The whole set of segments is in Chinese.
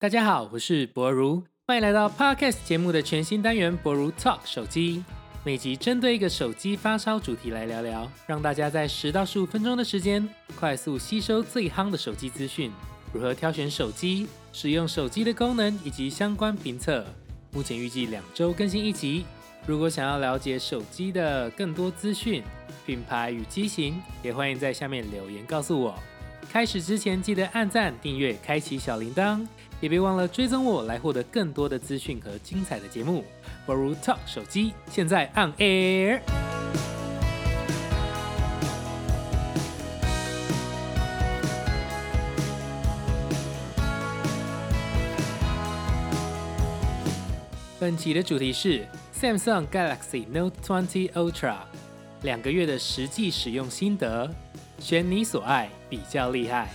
大家好，我是博如，欢迎来到 Podcast 节目的全新单元博如 Talk 手机。每集针对一个手机发烧主题来聊聊，让大家在十到十五分钟的时间，快速吸收最夯的手机资讯，如何挑选手机，使用手机的功能以及相关评测。目前预计两周更新一集。如果想要了解手机的更多资讯、品牌与机型，也欢迎在下面留言告诉我。开始之前记得按赞、订阅、开启小铃铛，也别忘了追踪我来获得更多的资讯和精彩的节目。不如 Talk 手机现在 on air。本期的主题是 Samsung Galaxy Note 20 Ultra 两个月的实际使用心得，选你所爱，比较厉害。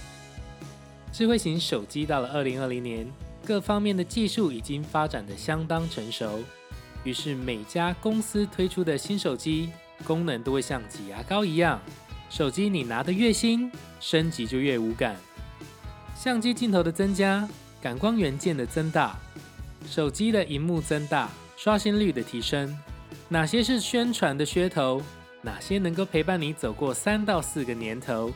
智慧型手机到了二零二零年，各方面的技术已经发展的相当成熟，于是每家公司推出的新手机功能都会像挤牙膏一样，手机你拿得越新，升级就越无感。相机镜头的增加，感光元件的增大。手机的荧幕增大，刷新率的提升，哪些是宣传的噱头？哪些能够陪伴你走过三到四个年头？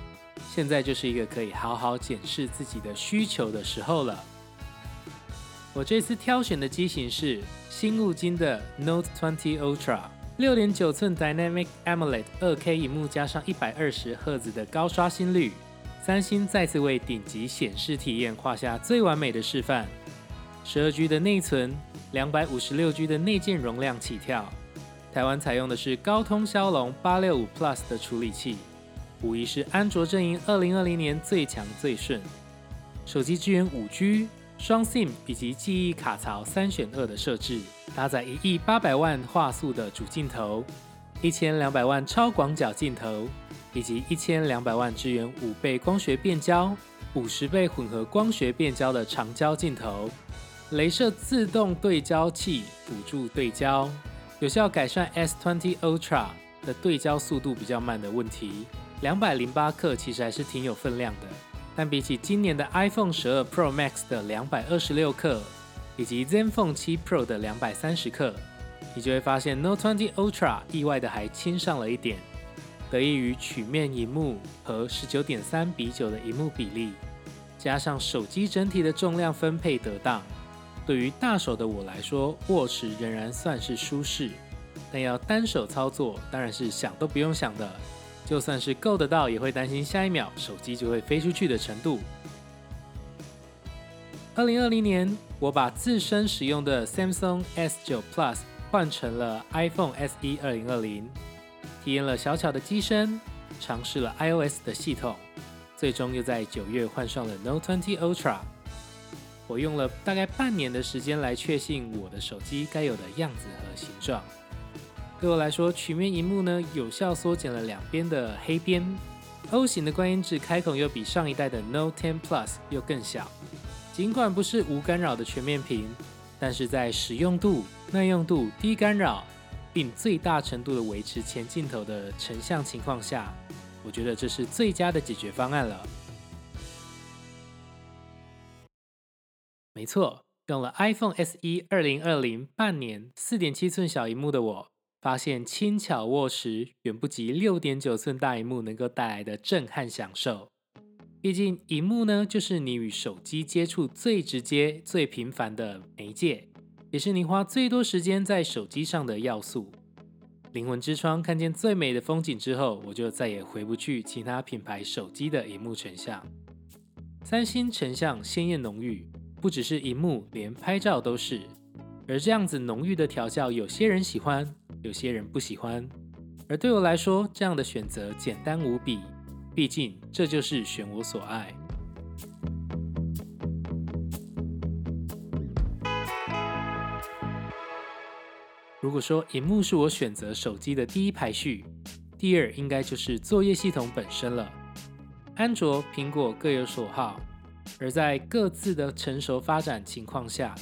现在就是一个可以好好检视自己的需求的时候了。我这次挑选的机型是新物金的 Note 20 Ultra，六点九寸 Dynamic AMOLED 二 K 荧幕加上一百二十赫兹的高刷新率，三星再次为顶级显示体验画下最完美的示范。十二 G 的内存，两百五十六 G 的内建容量起跳。台湾采用的是高通骁龙八六五 Plus 的处理器，无疑是安卓阵营二零二零年最强最顺。手机支援五 G、双 SIM 以及记忆卡槽三选二的设置，搭载一亿八百万画素的主镜头，一千两百万超广角镜头，以及一千两百万支援五倍光学变焦、五十倍混合光学变焦的长焦镜头。镭射自动对焦器辅助对焦，有效改善 S20 Ultra 的对焦速度比较慢的问题。两百零八克其实还是挺有分量的，但比起今年的 iPhone 十二 Pro Max 的两百二十六克，以及 ZenFone 七 Pro 的两百三十克，你就会发现 Note 20 Ultra 意外的还轻上了一点，得益于曲面荧幕和十九点三比九的荧幕比例，加上手机整体的重量分配得当。对于大手的我来说，握持仍然算是舒适，但要单手操作，当然是想都不用想的。就算是够得到，也会担心下一秒手机就会飞出去的程度。二零二零年，我把自身使用的 Samsung S9 Plus 换成了 iPhone SE 二零二零，体验了小巧的机身，尝试了 iOS 的系统，最终又在九月换上了 Note 20 Ultra。我用了大概半年的时间来确信我的手机该有的样子和形状。对我来说，曲面荧幕呢，有效缩减了两边的黑边。O 型的观音质开孔又比上一代的 Note 10 Plus 又更小。尽管不是无干扰的全面屏，但是在使用度、耐用度、低干扰，并最大程度的维持前镜头的成像情况下，我觉得这是最佳的解决方案了。没错，用了 iPhone SE 二零二零半年，四点七寸小荧幕的我，发现轻巧握持远不及六点九寸大荧幕能够带来的震撼享受。毕竟，荧幕呢，就是你与手机接触最直接、最频繁的媒介，也是你花最多时间在手机上的要素。灵魂之窗看见最美的风景之后，我就再也回不去其他品牌手机的荧幕成像。三星成像鲜艳浓郁。不只是荧幕，连拍照都是。而这样子浓郁的调教，有些人喜欢，有些人不喜欢。而对我来说，这样的选择简单无比，毕竟这就是选我所爱。如果说荧幕是我选择手机的第一排序，第二应该就是作业系统本身了。安卓、苹果各有所好。而在各自的成熟发展情况下，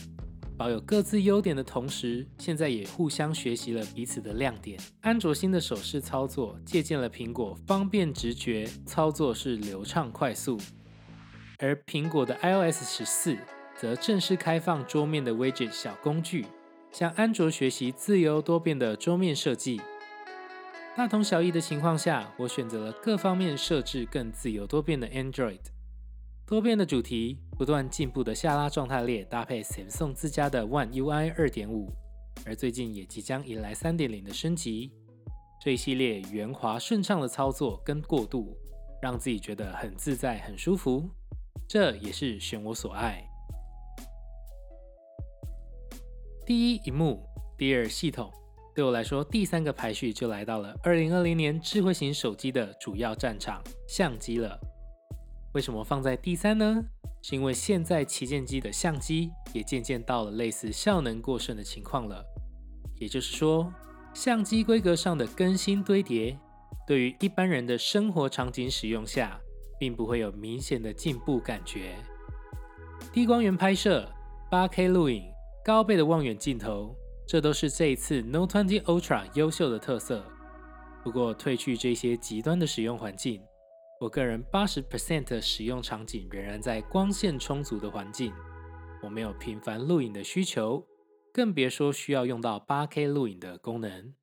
保有各自优点的同时，现在也互相学习了彼此的亮点。安卓新的手势操作借鉴了苹果，方便直觉，操作是流畅快速；而苹果的 iOS 十四则正式开放桌面的 Widget 小工具，向安卓学习自由多变的桌面设计。大同小异的情况下，我选择了各方面设置更自由多变的 Android。多变的主题，不断进步的下拉状态列，搭配 Samsung 自家的 One UI 二点五，而最近也即将迎来三点零的升级。这一系列圆滑顺畅的操作跟过渡，让自己觉得很自在、很舒服。这也是选我所爱。第一，荧幕；第二，系统。对我来说，第三个排序就来到了二零二零年智慧型手机的主要战场——相机了。为什么放在第三呢？是因为现在旗舰机的相机也渐渐到了类似效能过剩的情况了。也就是说，相机规格上的更新堆叠，对于一般人的生活场景使用下，并不会有明显的进步感觉。低光源拍摄、8K 录影、高倍的望远镜头。这都是这一次 Note 20 Ultra 优秀的特色。不过，褪去这些极端的使用环境，我个人八十 percent 的使用场景仍然在光线充足的环境。我没有频繁录影的需求，更别说需要用到 8K 录影的功能。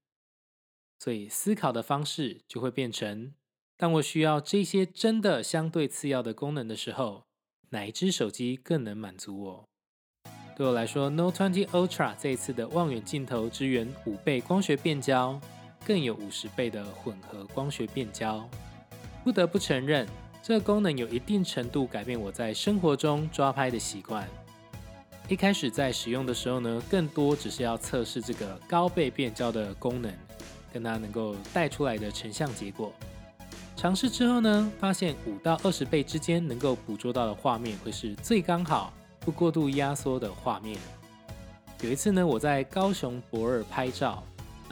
所以，思考的方式就会变成：当我需要这些真的相对次要的功能的时候，哪一只手机更能满足我？对我来说，Note 20 Ultra 这一次的望远镜头支援五倍光学变焦，更有五十倍的混合光学变焦。不得不承认，这个功能有一定程度改变我在生活中抓拍的习惯。一开始在使用的时候呢，更多只是要测试这个高倍变焦的功能，跟它能够带出来的成像结果。尝试之后呢，发现五到二十倍之间能够捕捉到的画面会是最刚好。不过度压缩的画面。有一次呢，我在高雄博尔拍照，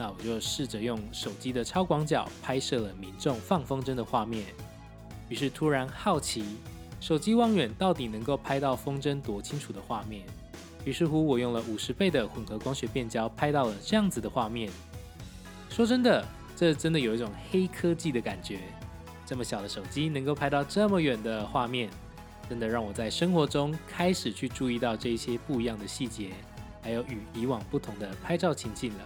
那我就试着用手机的超广角拍摄了民众放风筝的画面。于是突然好奇，手机望远到底能够拍到风筝多清楚的画面？于是乎，我用了五十倍的混合光学变焦，拍到了这样子的画面。说真的，这真的有一种黑科技的感觉。这么小的手机能够拍到这么远的画面。真的让我在生活中开始去注意到这些不一样的细节，还有与以往不同的拍照情境了。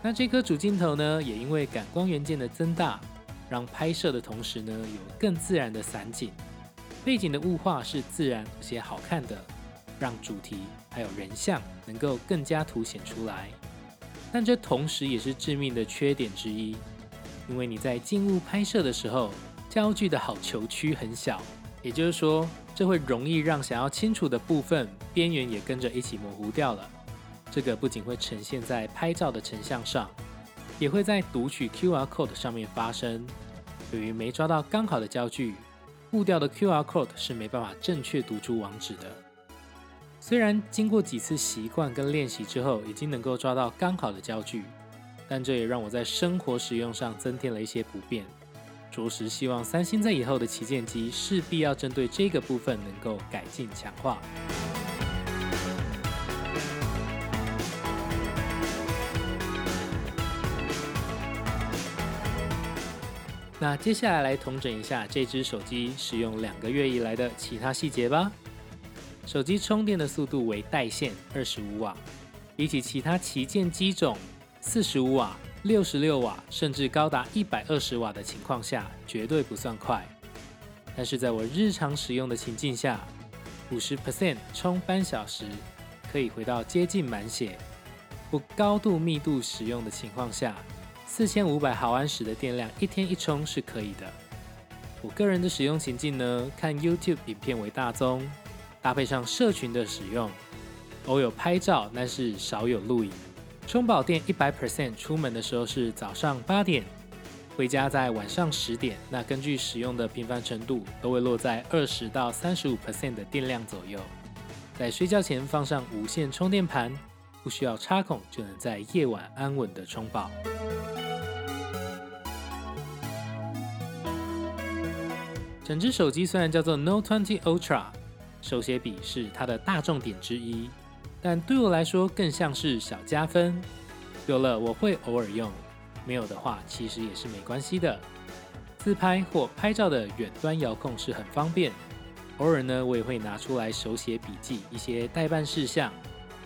那这颗主镜头呢，也因为感光元件的增大，让拍摄的同时呢，有更自然的散景，背景的雾化是自然而且好看的，让主题还有人像能够更加凸显出来。但这同时也是致命的缺点之一，因为你在静物拍摄的时候，焦距的好球区很小。也就是说，这会容易让想要清楚的部分边缘也跟着一起模糊掉了。这个不仅会呈现在拍照的成像上，也会在读取 QR code 上面发生。由于没抓到刚好的焦距，误掉的 QR code 是没办法正确读出网址的。虽然经过几次习惯跟练习之后，已经能够抓到刚好的焦距，但这也让我在生活使用上增添了一些不便。着实希望三星在以后的旗舰机势必要针对这个部分能够改进强化。那接下来来统整一下这只手机使用两个月以来的其他细节吧。手机充电的速度为带线二十五瓦，比起其他旗舰机种四十五瓦。六十六瓦甚至高达一百二十瓦的情况下，绝对不算快。但是在我日常使用的情境下，五十 percent 充半小时可以回到接近满血。不高度密度使用的情况下，四千五百毫安时的电量一天一充是可以的。我个人的使用情境呢，看 YouTube 影片为大宗，搭配上社群的使用，偶有拍照，但是少有录影。充饱电一百 percent，出门的时候是早上八点，回家在晚上十点。那根据使用的频繁程度，都会落在二十到三十五 percent 的电量左右。在睡觉前放上无线充电盘，不需要插孔就能在夜晚安稳的充饱。整只手机虽然叫做 Note 20 Ultra，手写笔是它的大重点之一。但对我来说更像是小加分，有了我会偶尔用，没有的话其实也是没关系的。自拍或拍照的远端遥控是很方便，偶尔呢，我也会拿出来手写笔记一些代办事项，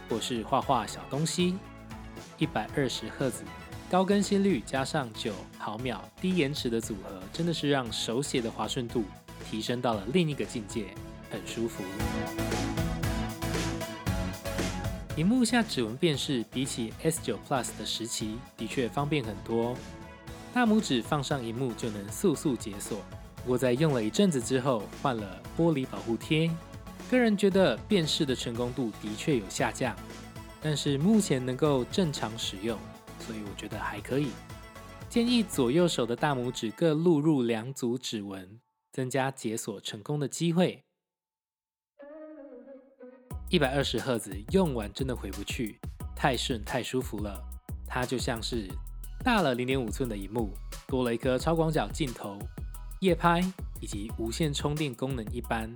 或是画画小东西。一百二十赫兹高更新率加上九毫秒低延迟的组合，真的是让手写的滑顺度提升到了另一个境界，很舒服。荧幕下指纹辨识比起 S9 Plus 的时期的确方便很多，大拇指放上荧幕就能速速解锁。不过在用了一阵子之后，换了玻璃保护贴，个人觉得辨识的成功度的确有下降，但是目前能够正常使用，所以我觉得还可以。建议左右手的大拇指各录入两组指纹，增加解锁成功的机会。一百二十赫兹用完真的回不去，太顺太舒服了。它就像是大了零点五寸的荧幕，多了一颗超广角镜头，夜拍以及无线充电功能一般。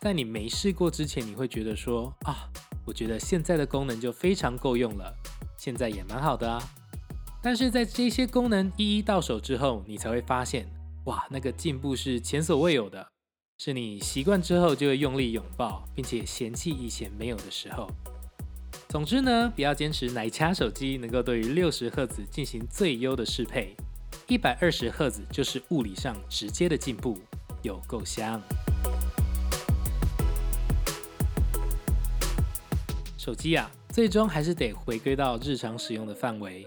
在你没试过之前，你会觉得说啊，我觉得现在的功能就非常够用了，现在也蛮好的啊。但是在这些功能一一到手之后，你才会发现，哇，那个进步是前所未有的。是你习惯之后就会用力拥抱，并且嫌弃以前没有的时候。总之呢，不要坚持奶掐手机能够对于六十赫兹进行最优的适配，一百二十赫兹就是物理上直接的进步，有够香。手机啊，最终还是得回归到日常使用的范围。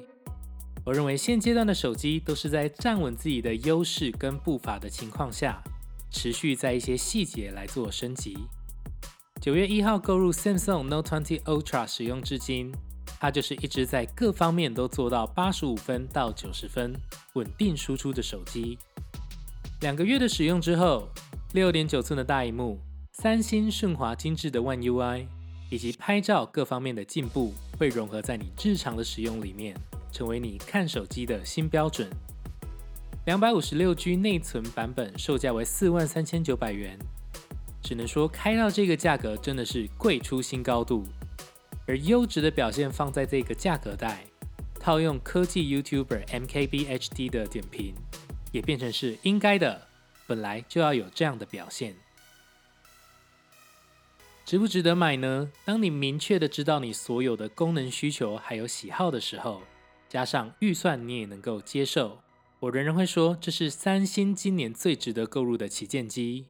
我认为现阶段的手机都是在站稳自己的优势跟步伐的情况下。持续在一些细节来做升级。九月一号购入 Samsung Note 20 Ultra 使用至今，它就是一直在各方面都做到八十五分到九十分稳定输出的手机。两个月的使用之后，六点九寸的大荧幕、三星顺滑精致的 One UI 以及拍照各方面的进步，会融合在你日常的使用里面，成为你看手机的新标准。两百五十六 G 内存版本售价为四万三千九百元，只能说开到这个价格真的是贵出新高度。而优质的表现放在这个价格带，套用科技 YouTuber MKBHD 的点评，也变成是应该的，本来就要有这样的表现。值不值得买呢？当你明确的知道你所有的功能需求还有喜好的时候，加上预算你也能够接受。我仍然会说，这是三星今年最值得购入的旗舰机。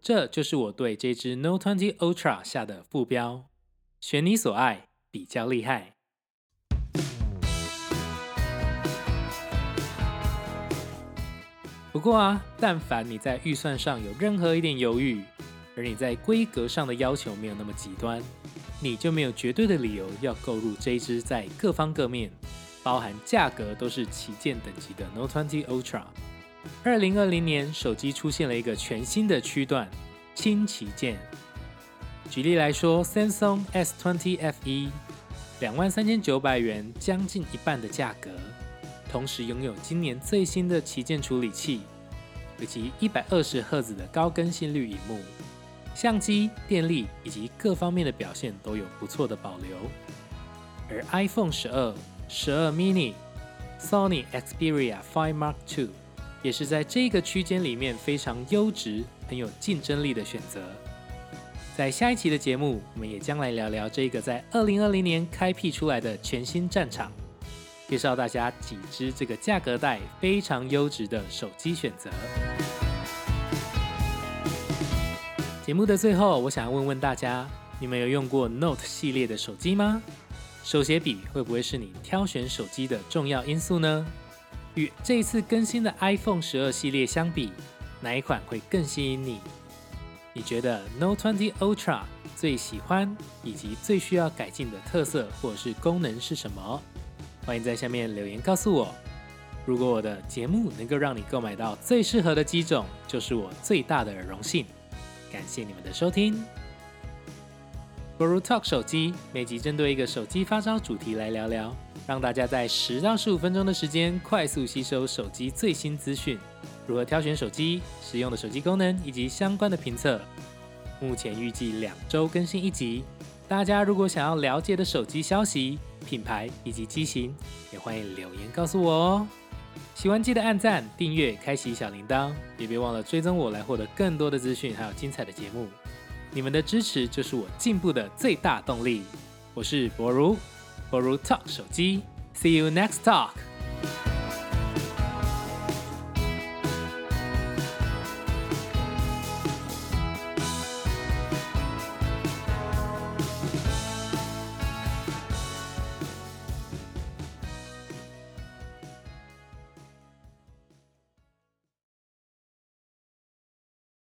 这就是我对这支 Note 20 Ultra 下的副标：选你所爱，比较厉害。不过啊，但凡你在预算上有任何一点犹豫，而你在规格上的要求没有那么极端，你就没有绝对的理由要购入这一支在各方各面。包含价格都是旗舰等级的 Note 20 Ultra。二零二零年，手机出现了一个全新的区段——轻旗舰。举例来说，Samsung S20 FE，两万三千九百元，将近一半的价格，同时拥有今年最新的旗舰处理器，以及一百二十赫兹的高更新率荧幕，相机、电力以及各方面的表现都有不错的保留。而 iPhone 十二。十二 mini、Sony Xperia 5 Mark II 也是在这个区间里面非常优质、很有竞争力的选择。在下一期的节目，我们也将来聊聊这个在二零二零年开辟出来的全新战场，介绍大家几支这个价格带非常优质的手机选择。节目的最后，我想问问大家，你们有用过 Note 系列的手机吗？手写笔会不会是你挑选手机的重要因素呢？与这一次更新的 iPhone 十二系列相比，哪一款会更吸引你？你觉得 Note 20 Ultra 最喜欢以及最需要改进的特色或者是功能是什么？欢迎在下面留言告诉我。如果我的节目能够让你购买到最适合的机种，就是我最大的荣幸。感谢你们的收听。不如 Talk 手机，每集针对一个手机发烧主题来聊聊，让大家在十到十五分钟的时间快速吸收手机最新资讯，如何挑选手机、使用的手机功能以及相关的评测。目前预计两周更新一集，大家如果想要了解的手机消息、品牌以及机型，也欢迎留言告诉我哦。喜欢记得按赞、订阅、开启小铃铛，也别忘了追踪我来获得更多的资讯还有精彩的节目。你们的支持就是我进步的最大动力。我是博如，博如 Talk 手机，See you next talk。